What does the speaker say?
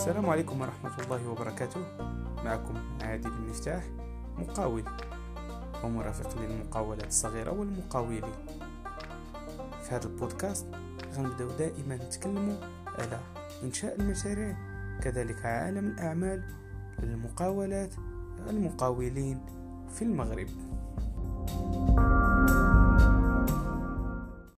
السلام عليكم ورحمة الله وبركاته. معكم عادل المفتاح مقاول ومرافق للمقاولات الصغيرة والمقاولين. في هذا البودكاست غنبداو دائما نتكلم على إنشاء المشاريع كذلك عالم الأعمال المقاولات المقاولين في المغرب.